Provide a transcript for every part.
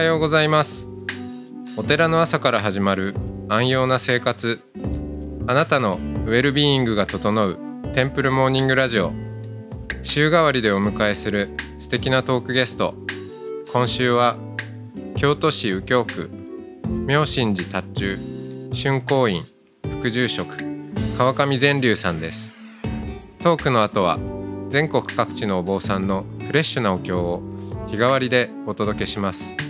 おはようございます。お寺の朝から始まる安養な生活。あなたのウェルビーイングが整うテンプルモーニングラジオ。週替わりでお迎えする素敵なトークゲスト。今週は京都市右京区妙心寺達中春光院副住職川上善龍さんです。トークの後は全国各地のお坊さんのフレッシュなお経を日替わりでお届けします。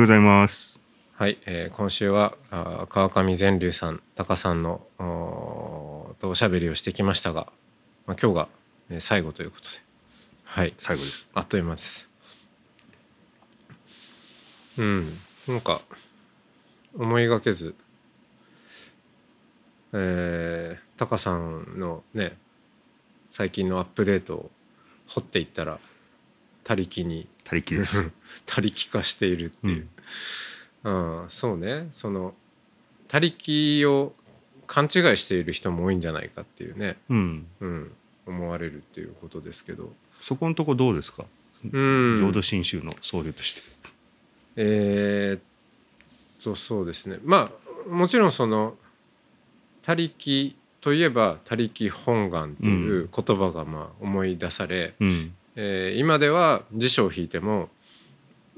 ようございます。はい、えー今週はあー川上善龍さん、タカさんのおーとおしゃべりをしてきましたが、まあ、今日が、えー最後ということで、はい、最後です。あっという間です。うん、なんか思いがけず、えー、タカさんのね最近のアップデートを掘っていったら他力に。他力です。他力化しているっていう、うん。そうね。その他力を勘違いしている人も多いんじゃないかっていうね、うん。うん、思われるっていうことですけど、そこのとこどうですか？うん、浄土真宗の僧侶として。えーっとそうですね。まあもちろんその「他力」といえば「他力本願」っていう言葉がまあ思い出され、うん。えー今では辞書を引いても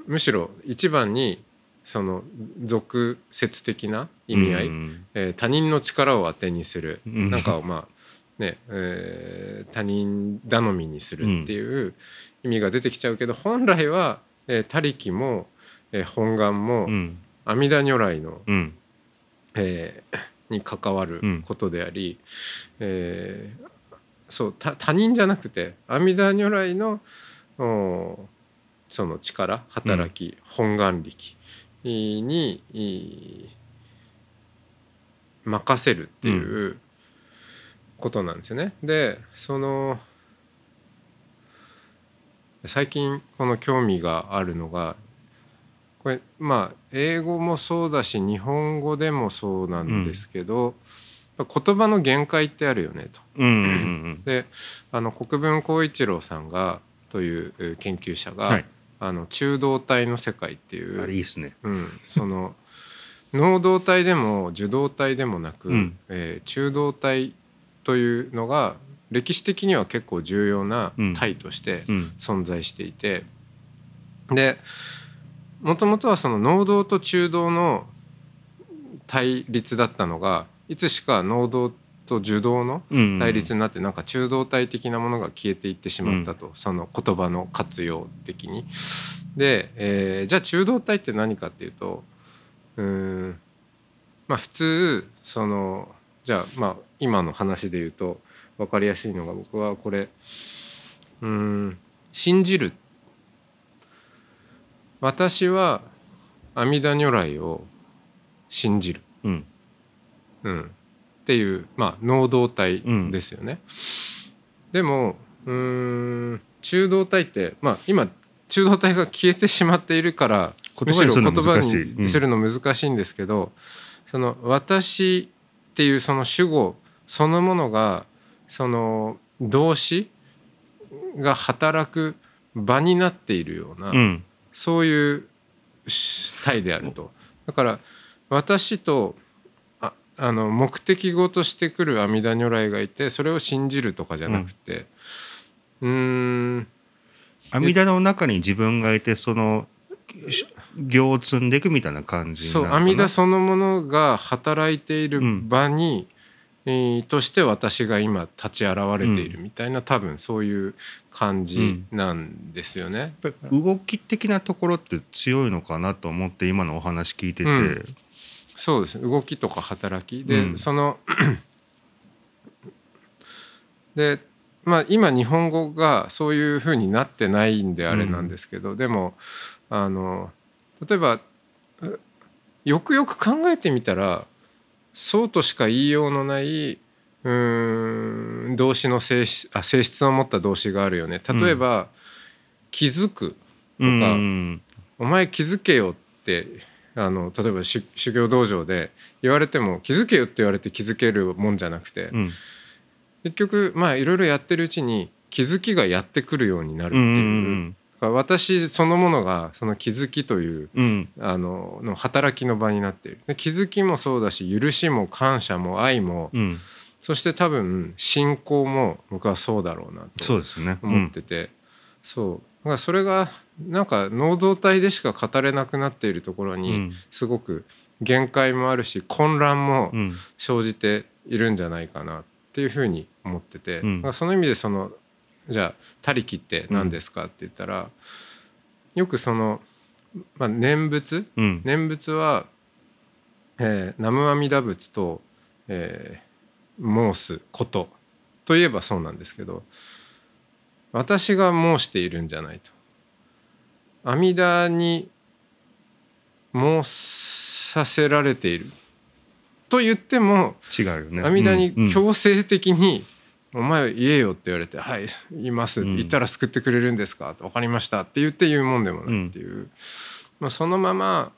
むしろ一番にその俗説的な意味合い、うんえー他人の力を当てにする、うん。なんかをまあね、えー他人頼みにするっていう意味が出てきちゃうけど本来は「えー他力」も、えー本願も、うん。阿弥陀如来の、うん。えーに関わることであり、えーそう他他人じゃなくて阿弥陀如来のおその力働き、本願力にい任せるっていうことなんですよね。でその最近この興味があるのがこれまあ英語もそうだし日本語でもそうなんですけど、言葉の限界ってあるよねと。うん。うん。であの国分光一郎さんがというえー研究者が、はいあの中道体の世界っていあれう、いいですね。うん、その 能動体でも受動体でもなく、うんえー中道体というのが歴史的には結構重要な体としてうん。存在していて、でもともとはその能動と中道の対立だったのがいつしか能動と受動のうん。対立になってなんか中道体的なものが消えていってしまったと、その言葉の活用的に。で、えーじゃあ中道体って何かっていうとうーんまあ普通そのじゃあまあ今の話で言うと分かりやすいのが僕はこれうーん信じる私は阿弥陀如来を信じる。うん。うん、っていうまあ能動体ですよね。でもうーん中動体ってまあ今中動体が消えてしまっているから言葉にするのむしろ難しい言葉にするの難しいんですけど、その私っていうその主語そのものがその動詞が働く場になっているような、うん。そういう体であると。だから私とああの目的語としてくる阿弥陀如来がいてそれを信じるとかじゃなくてうーん阿弥陀の中に自分がいて、その。行を積んでいくみたいな感じなそう。阿弥陀そのものが働いているうん場に、えーとして私が今立ち現れているみたいな、多分そういう感じなんですよね。やっぱり動き的なところって強いのかなと思って今のお話聞いてて、うんそうですね。動きとか働き。で、うん。その でまあ今日本語がそういうふうになってないんであれなんですけど、でもあの例えばうよくよく考えてみたらそうとしか言いようのないうーん動詞の性質あ性質を持った動詞があるよね。例えば、気づくうかん。お前気づけよってあの例えばし修行道場で言われても気づけよって言われて気づけるもんじゃなくて、うん。結局まあいろいろやってるうちに気づきがやってくるようになるってう。んういう、んだから私そのものがその気づきといううん。あのの働きの場になっている。で気づきもそうだし許しも感謝も愛も、うん。そして多分信仰も僕はそうだろうなとそうですね。思ってて、そう。だからそれがなんか能動体でしか語れなくなっているところにうん。すごく限界もあるし混乱もうん。生じているんじゃないかなっていうふうに思ってて、うん。その意味でそのじゃあ「他力って何ですか?」って言ったら、よくその、まあ、念仏？うん。念仏は、えー南無阿弥陀仏と、えー申すことといえばそうなんですけど私が申しているんじゃないと。阿弥陀に申させられている。と言っても違うよね。阿弥陀うんに強制的に「お前言えよ」って言われて「はい言います」うん。言ったら救ってくれるんですか?」分かりました」って言って言うもんでもないっていう、まあ、そのまま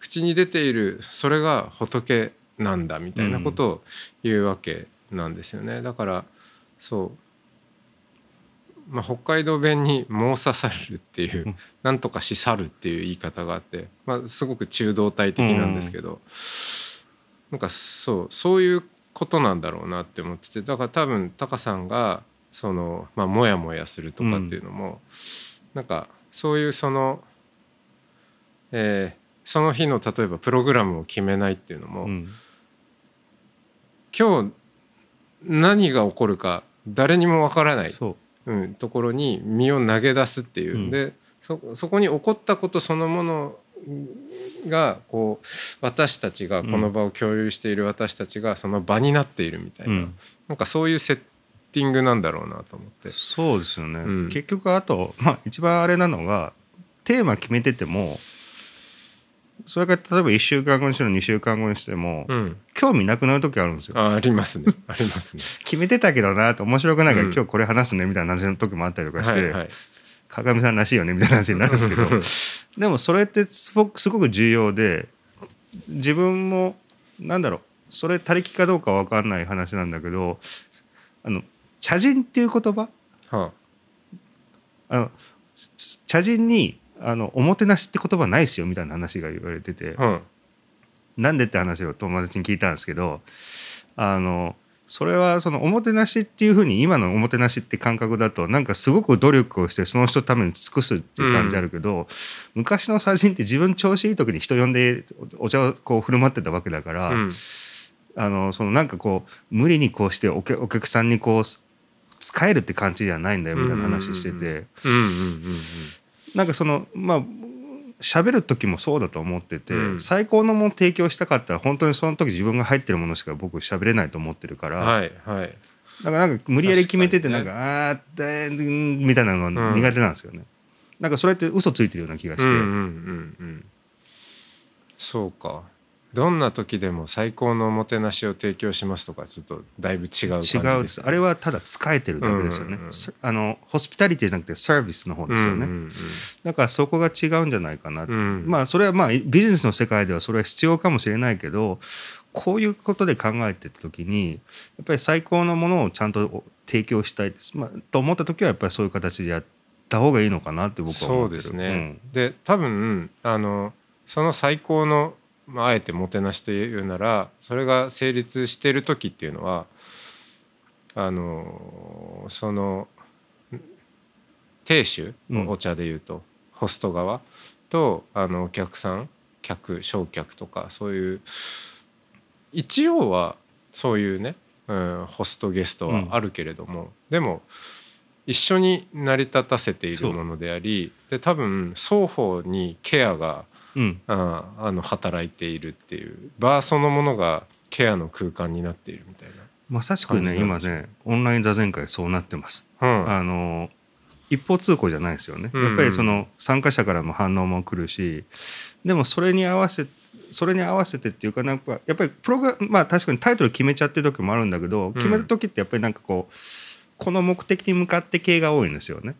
口に出ているそれが仏なんだみたいなことを言うわけなんですよね。だからそう、まあ、北海道弁に「申さされる」っていううん「なんとかし去る」っていう言い方があって、まあ、すごく中道体的なんですけど、なんかそうそういうことなんだろうなって思っててだから多分タカさんがその、まあ、モヤモヤするとかっていうのも、なんかそういうその、えーその日の例えばプログラムを決めないっていうのも、うん。今日何が起こるか誰にもわからない、そううん、ところに身を投げ出すっていう、うん。でそそこに起こったことそのものがこう私たちがこの場を共有している私たちがその場になっているみたいな、うん。なんかそういうセッティングなんだろうなと思って。そうですよね、うん。結局あと、まあ、一番あれなのがテーマ決めててもそれが例えば1週間後にしても2週間後にしても、うん、興味なくなる時あるんですよ。あありますね。ありますね。決めてたけどなと面白くないから、うん。今日これ話すねみたいな話の時もあったりとかして、はいはい、鏡さんらしいよねみたいな話になるんですけど。でもそれってすごくすごく重要で自分もなんだろうそれ他力かどうかわかんない話なんだけどあの茶人っていう言葉？はあ。のす茶人にあのおもてなしって言葉ないですよみたいな話が言われてて、あ、うん。なんでって話を友達に聞いたんですけどあのそれはそのおもてなしっていうふうに今のおもてなしって感覚だとなんかすごく努力をしてその人のために尽くすっていう感じあるけど、昔の茶人って自分調子いい時に人呼んでお茶をこう振る舞ってたわけだから、うん。あのそのなんかこう無理にこうしてお客お客さんにこう使えるって感じじゃないんだよみたいな話してて。うんうんうんなんかそのまあ喋る時もそうだと思ってて、うん最高のものを提供したかったら本当にその時自分が入ってるものしか僕喋れないと思ってるから、うん、はいはい。だからなんか無理やり決めててなん確か「あーでん」みたいなのが苦手なんですよね。なんかそれって嘘ついてるような気がして、うんうんうんうん。そうか。どんな時でも最高のおもてなしを提供しますとかちょっとだいぶ違う感じ違うです。あれはただ使えてるだけですよね、うんうんうん。すあのホスピタリティじゃなくてサービスの方ですよね、うんうんだからそこが違うんじゃないかな、うん。うんまあそれはまあビジネスの世界ではそれは必要かもしれないけどこういうことで考えてた時にやっぱり最高のものをちゃんと提供したいです、まあ、と思った時はやっぱりそういう形でやった方がいいのかなって僕はそう思ってる。ですね。で多分あのその最高の、まあ、あえてもてなしというならそれが成立している時っていうのはあのその亭主うん。のお茶でいうと、ホスト側とあのお客さん客焼客とかそういう一応はそういうね、うん、ホストゲストはあるけれども、でも一緒に成り立たせているものでありで多分双方にケアがうん。うんああの働いているっていうバーそのものがケアの空間になっているみたいまさしくね今ねオンライン座禅会そうなってます。な。うん。あの一方通行じゃないですよね、うん。やっぱりその参加者からの反応も来るしでもそれに合わせそれに合わせてっていうかなんかやっぱりプログラまあ確かにタイトル決めちゃってる時もあるんだけど決めた時ってやっぱりなんかこうこの目的に向かって系が多いんですよね。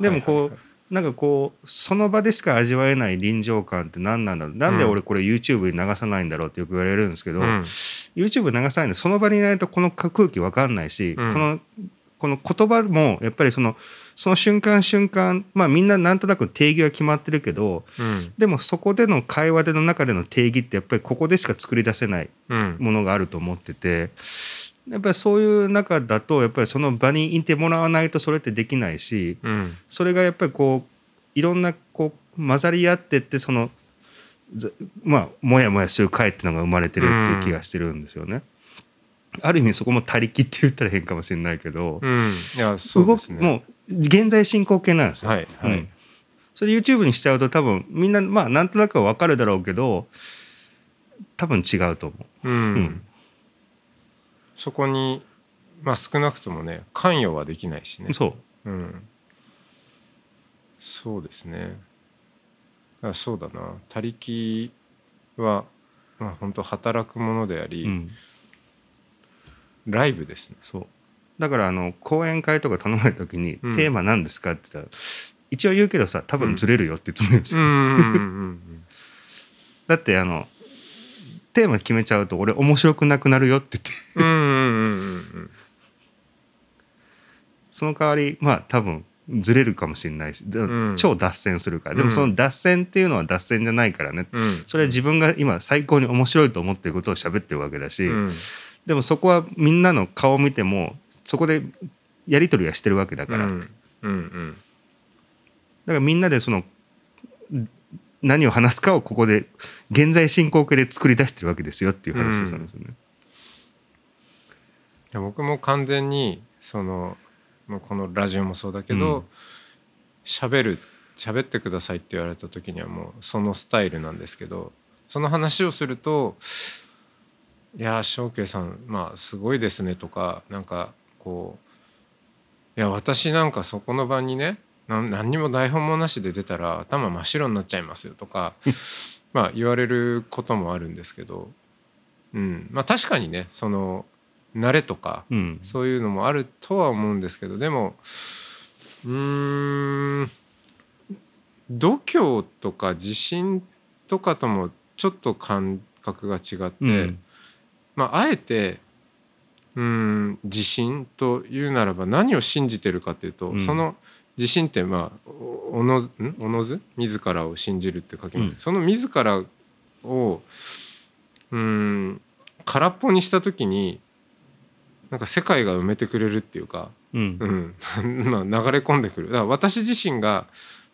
でもこう、はいはいはいなんかこうその場でしか味わえない臨場感って何なんだろう。なんで俺これ YouTube に流さないんだろうってよく言われるんですけど、うん。YouTube 流さないんでその場にいないとこの空気わかんないし、うん。このこの言葉もやっぱりそのその瞬間瞬間まあみんななんとなく定義は決まってるけどうん。でもそこでの会話での中での定義ってやっぱりここでしか作り出せないうん。ものがあると思っててやっぱりそういう中だとやっぱりその場にいてもらわないとそれってできないしうんそれがやっぱりこういろんなこう混ざり合ってってそのざまあもやもやする会っていうのが生まれてるっていう気がしてるんですよね。ある意味そこも他力って言ったら変かもしれないけど、うんいやそうねくもう現在進行形なんですよ。はいはいうんそれ YouTube にしちゃうと多分みんなまあなんとなくは分かるだろうけど多分違うと思う。うんんそこにまあ少なくともね関与はできないしね。そう。うん。そうですね。だからそうだな。他力はまあ本当働くものであり、うん、ライブですね。そう。だからあの講演会とか頼まれた時にうん「テーマ何ですか?」って言ったら一応言うけどさ多分ずれるよっていつも言うん。ですよ。だってあのテーマ決めちゃうと俺面白くなくなるよって言って。その代わりまあ多分ずれるかもしれないし、でん。超脱線するから。でもその脱線っていうのは脱線じゃないからね、うん。それは自分が今最高に面白いと思ってることを喋ってるわけだし、うん。でもそこはみんなの顔を見てもそこでやり取りはしてるわけだから、うん。だからみんなでその何を話すかをここで現在進行形で作り出してるわけですよっていう話をしたんですよね。いや僕も完全にそのもうこのラジオもそうだけうんど喋、る喋ってくださいって言われた時にはもうそのスタイルなんですけどその話をすると「いや翔慶さんまあすごいですね」とかなんかこう「いや私なんかそこの場にね何にも台本もなしで出たら頭真っ白になっちゃいますよ」とか まあ言われることもあるんですけど、うん、まあ確かにねその慣れとかうん。そういうのもあるとは思うんですけどでもうーん度胸とか自信とかともちょっと感覚が違って、うん。まああえてうーん自信というならば何を信じてるかというと、うん。その自信ってまあおおのん？おのず？自らを信じるって書きます、うん。その自らをうーん空っぽにした時になんか世界が埋めてくれるっていうか、うん。うん、まあ流れ込んでくる。だから私自身が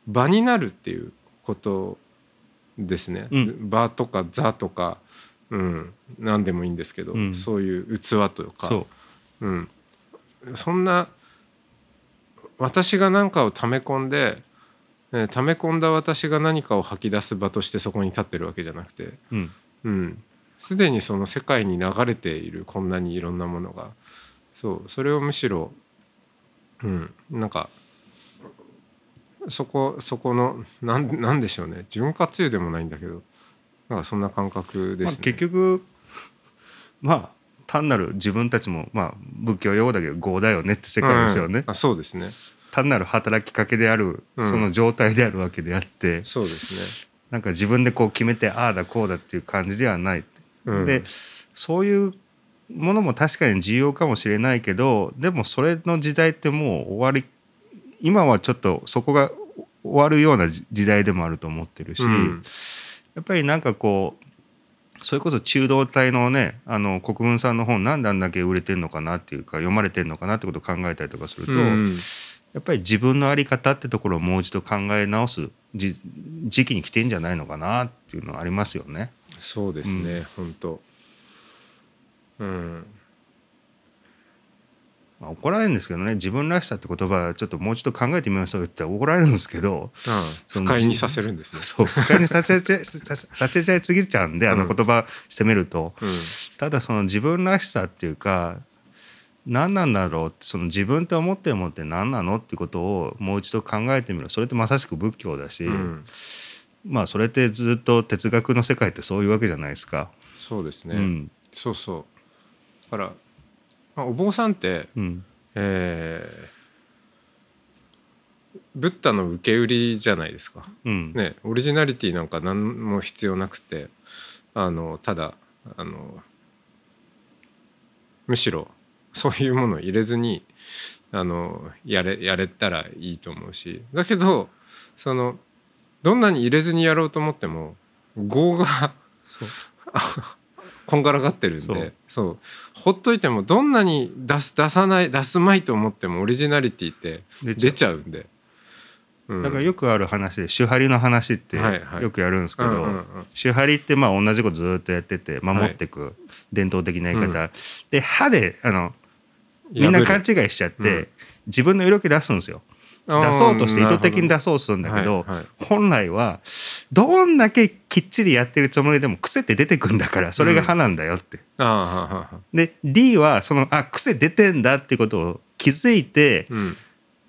場になるっていうことですね、うん。場とか座とか、うん、何でもいいんですけど、うん。そういう器とか。そう。うん、そんな私が何かを溜め込んで、ね溜め込んだ私が何かを吐き出す場としてそこに立ってるわけじゃなくて、うん。うん、すでにその世界に流れているこんなにいろんなものが。そう。それをむしろ、うん、なんかそこそこのなんなんでしょうね。潤滑油でもないんだけどなんかそんな感覚ですね。まあ、結局まあ単なる自分たちもまあ仏教用語だけど業だよねって世界ですよね、うん。あそうですね。単なる働きかけであるうん。その状態であるわけであって、そうですね。なんか自分でこう決めてああだこうだっていう感じではない、うん、でそういうものも確かに重要かもしれないけどでもそれの時代ってもう終わり今はちょっとそこが終わるような時時代でもあると思ってるし、うん。やっぱりなんかこうそれこそ中道体のねあの国分さんの本なんであんだけ売れてるのかなっていうか読まれてるのかなってことを考えたりとかすると、うん。やっぱり自分の在り方ってところをもう一度考え直すじ時期に来てんじゃないのかなっていうのはありますよね。そうですね、本当。うんまあ、怒られるんですけどね自分らしさって言葉はちょっともう一度考えてみましょうよって言ったら怒られるんですけどその不快にさせるんですね。そう不快にさせちゃさ させちゃいすぎちゃうんであの言葉責めると、うん。ただその自分らしさっていうか何なんだろうその自分って思ってるものって何なのってことをもう一度考えてみるそれってまさしく仏教だし、うん。まあそれってずっと哲学の世界ってそういうわけじゃないですか。そうですね、うん。そうそう。だから、まあ、お坊さんって、うん。えーブッダの受け売りじゃないですか、うん。ね、オリジナリティなんか何も必要なくてあのただあのむしろそういうものを入れずにあのやれやれたらいいと思うし。だけどそのどんなに入れずにやろうと思っても業が こんがらがってるんでそそう。うほっといてもどんなに出す出さない出すまいと思ってもオリジナリティって出ちゃう。んで。うん。だからよくある話で手張りの話ってよくやるんですけど、手張りってまあ同じことずっとやってて守っていく伝統的な言い方、で歯であのみんな勘違いしちゃって、うん。自分の色気出すんですよ。出そうとして意図的に出そうとするんだけどはいはい。本来はどんだけきっちりやってるつもりでも癖って出てくんだからそれが歯なんだよって。ああはあはあはあで D はそのあ癖出てんだってことを気づいて、うん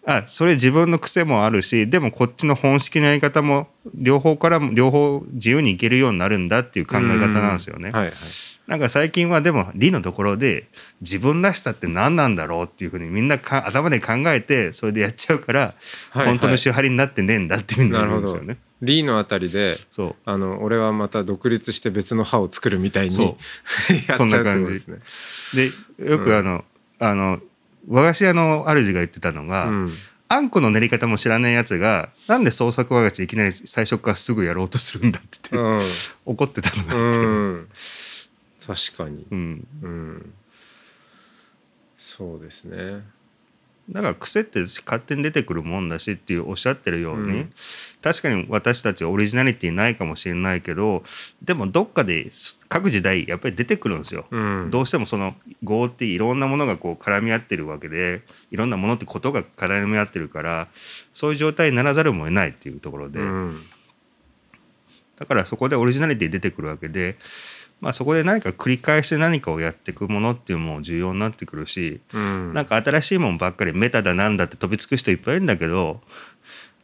あそれ自分の癖もあるしでもこっちの本式のやり方も両方からも両方自由にいけるようになるんだっていう考え方なんですよね。はいはいなんか最近はでも理のところで自分らしさって何なんだろうっていうふうにみんなか頭で考えてそれでやっちゃうから、はいはい本当の手張りになってねえんだっていうふうにななるほどるんですよね。リーのあたりでそう。あの俺はまた独立して別の歯を作るみたいに やっちゃうそんなって感じ。ことですね。でよくあの,、あの和菓子屋の主が言ってたのが、うん。あんこの練り方も知らないやつがなんで創作和菓子いきなり最初からすぐやろうとするんだって言って、怒ってたのがあって、うん。確かに。うん、うん。そうですねだから癖って勝手に出てくるもんだしっていうおっしゃってるように、うん。確かに私たちはオリジナリティないかもしれないけどでもどっかで各時代やっぱり出てくるんですよ。うん。どうしてもその業っていろんなものがこう絡み合ってるわけでいろんなものってことが絡み合ってるからそういう状態にならざるを得ないっていうところで、うん。だからそこでオリジナリティ出てくるわけで、まあ、そこで何か繰り返して何かをやっていくものっていうのも重要になってくるし、うん。なんか新しいもんばっかりメタだなんだって飛びつく人いっぱいいるんだけど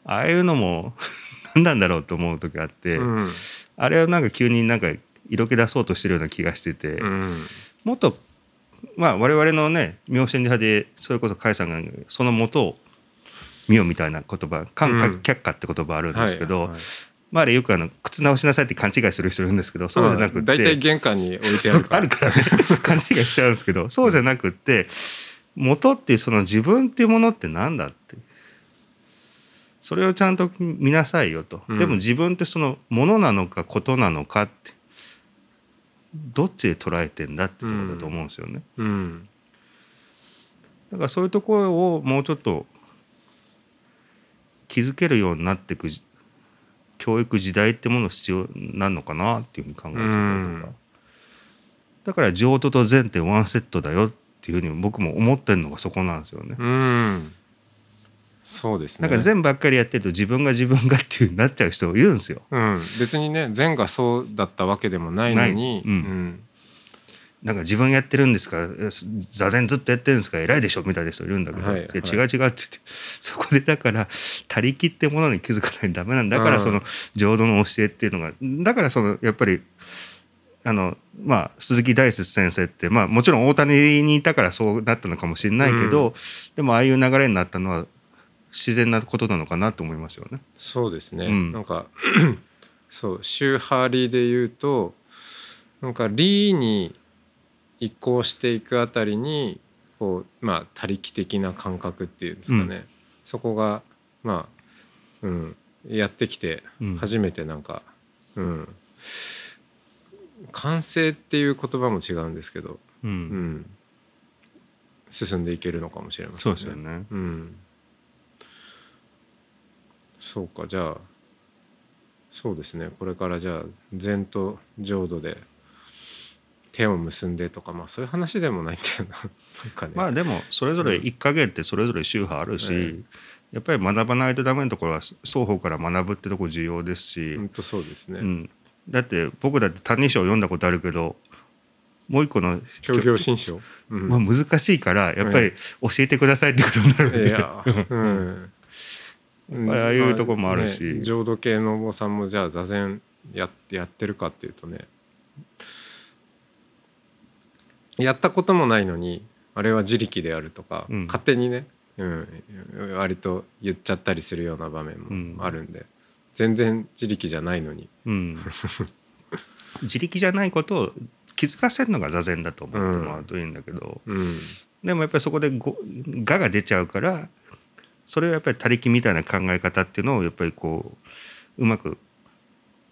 ああいうのも 何なんだろうと思う時があって、うん。あれはなんか急になんか色気出そうとしてるような気がしてて、うん。もっとまあ我々のね妙心派でそれこそ甲斐さんがその元を見よみたいな言葉「感化うん。却下」って言葉あるんですけど、はいはいまああれよくあの靴直しなさいって勘違いする人いるんですけどそうじゃなくって大体玄関に置いてあるから。あるからね。勘違いしちゃうんですけどそうじゃなくって元っていうその自分っていうものってなんだって。それをちゃんと見なさいよと、うん。でも自分ってそのものなのかことなのかって。どっちで捉えてんだってところだと思うんですよね、うん。だからそういうところをもうちょっと気づけるようになっていく教育時代ってもの必要なのかなっていうふうに考えちゃったりとか、うん。だから浄土と禅ってワンセットだよっていうふうに僕も思ってるのがそこなんですよね。うん。そうですね。なんか禅ばっかりやってると自分が自分がっていうなっちゃう人いるんですよ。うん、別にね禅がそうだったわけでもないのに。ない。うんなんか自分やってるんですか？座禅ずっとやってるんですか？偉いでしょ？みたいな人いるんだけど、はいい。や違う違うって言って。そこでだから他力ってものに気づかないとダメなんだだかうん。らその浄土の教えっていうのが。だからそのやっぱりあのまあ鈴木大拙先生ってまあもちろん大谷にいたからそうなったのかもしれないけど、でもああいう流れになったのは自然なことなのかなと思いますよね。そうですね、うん。なんか そう宗派理で言うとなんか理に移行していくあたりにこうまあ他力的な感覚っていうんですかね、そこがまあ、うん、やってきてうん。初めてなんか、うん、完成っていう言葉も違うんですけど、うん。うん、進んでいけるのかもしれませんそうですよね。うん、そうかじゃあそうですね。これからじゃあ禅と浄土で手を結んでとかまあそういう話でもないんだ ね、まあでもそれぞれ一加減ってそれぞれ宗派あるし、うん。やっぱり学ばないとダメなところは双方から学ぶってとこ重要ですし、本当そうですね、うん、だって僕だって「歎異抄」読んだことあるけどもう一個の協業新書、うん。まあ、難しいからやっぱり教えてくださいってことになるんで、うん。ああいうとこもあるし。ね浄土系のお坊さんもじゃあ座禅ややってるかっていうとねやったこともないのにあれは自力であるとか、うん。勝手にね、うん、割と言っちゃったりするような場面うん。もあるんで、全然自力じゃないのに。うん、自力じゃないことを気づかせるのが座禅だと思ってもらうといいんだけど、うん。でもやっぱりそこでご「が」が出ちゃうからそれはやっぱり他力みたいな考え方っていうのをやっぱりこううまく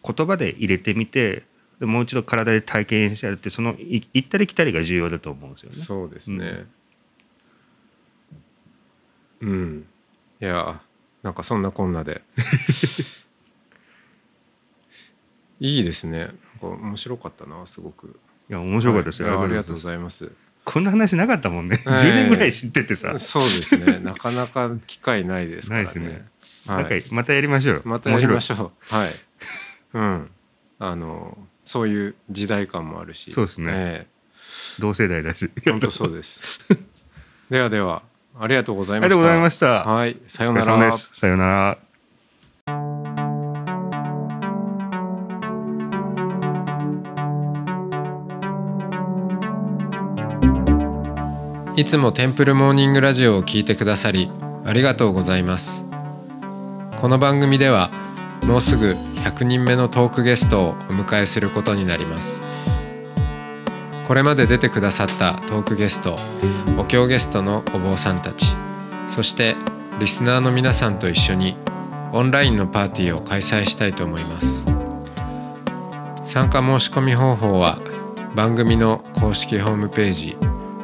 言葉で入れてみてでもう一度体で体験してやるってそのい行ったり来たりが重要だと思うんですよね。そうですね。うん、いやなんかそんなこんなで。いいですね。面白かったなすごく。いや面白かったですよ、はい。ありがとうごいざいます。こんな話なかったもんね、はい。10年ぐらい知っててさ、そうですね。なかなか機会ないですからね。ないですはい。またやりましょう。またやりましょょうはい。うんあのそういう時代感もあるし。そうですね。えう同世代だし。え本当そうです。ではではありがとうございました。ありがとうございました、はいさようなら。様です。さようなら。いつもテンプルモーニングラジオを聞いてくださりありがとうございます。この番組ではもうすぐ100人目のトークゲストをお迎えすることになります。これまで出てくださったトークゲストお経ゲストのお坊さんたちそしてリスナーの皆さんと一緒にオンラインのパーティーを開催したいと思います。参加申し込み方法は番組の公式ホームページ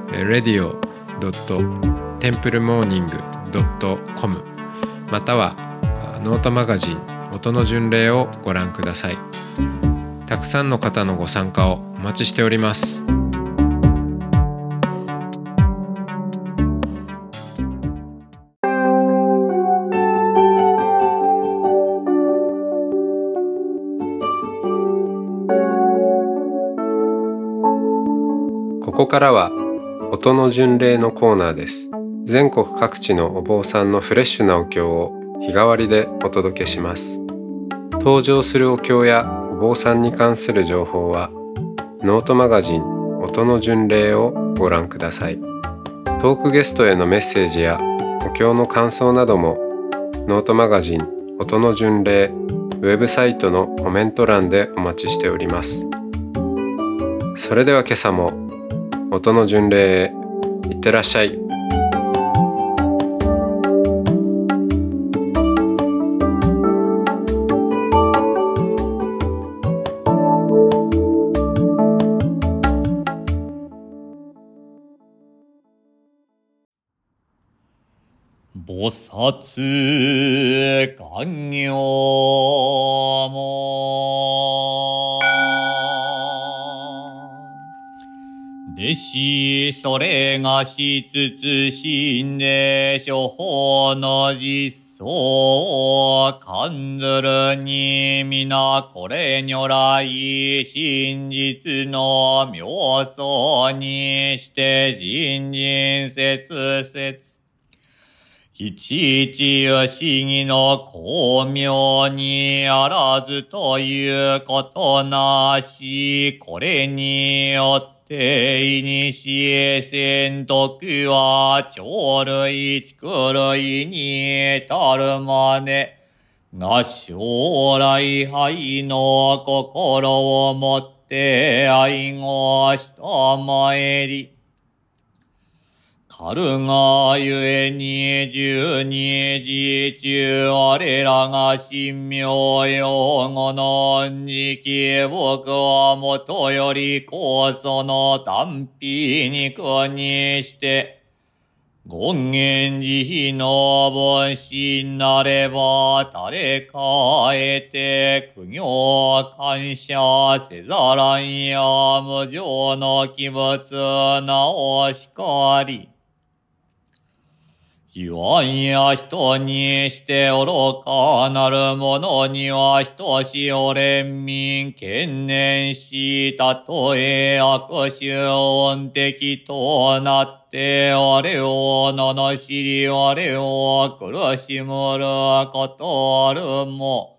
radio.templemorning.com またはノートマガジン音の巡礼をご覧ください。たくさんの方のご参加をお待ちしております。ここからは音の巡礼のコーナーです。全国各地のお坊さんのフレッシュなお経を日替わりでお届けします。登場するお経やお坊さんに関する情報はノートマガジン音の巡礼をご覧ください。トークゲストへのメッセージやお経の感想などもノートマガジン音の巡礼ウェブサイトのコメント欄でお待ちしております。それでは今朝も音の巡礼へいってらっしゃい。菩薩官業も。弟子それがしつつ心で処方の実相感ずるに皆これ如来真実の妙相にして人人説説いちいち不思議の巧妙にあらずということなし、これによって、いにしえ戦徳は、鳥類、畜類に至るまで、が将来愛の心をもって愛護したまえり、カルがゆえに十二時中我らが神妙用語の時期僕はもとよりこその単品ににして権現慈悲の分身なれば誰かえて苦行感謝せざらんや無常の気物なおしかり言わんや人にして愚かなる者には等しお連民懸念したとえ悪臭音的となって我を罵り我を苦しむることあるも。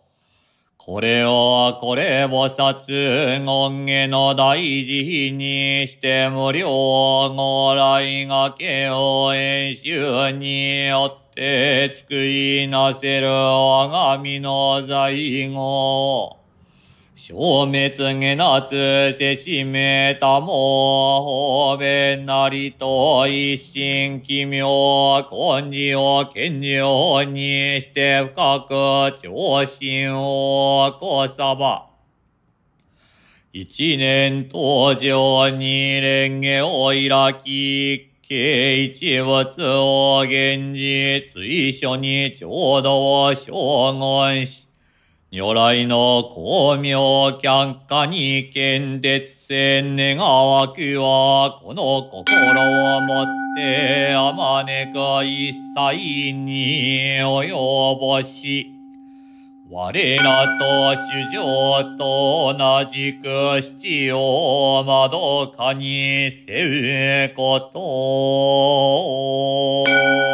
これをこれ菩薩権下の大事にして無料ご来がけを演習によって作りなせる我が身の在庫。消滅げなつせしめたも方便なりと一心奇妙根治を健常にして深く長心をこさば。一年登場に蓮華を開き、経一物を現実一緒にちょうどを将軍し、如来の光明却下に見絶せ願わくは、この心をもってあまねく一切に及ぼし、我らと主情と同じく七をまどかにせうことを。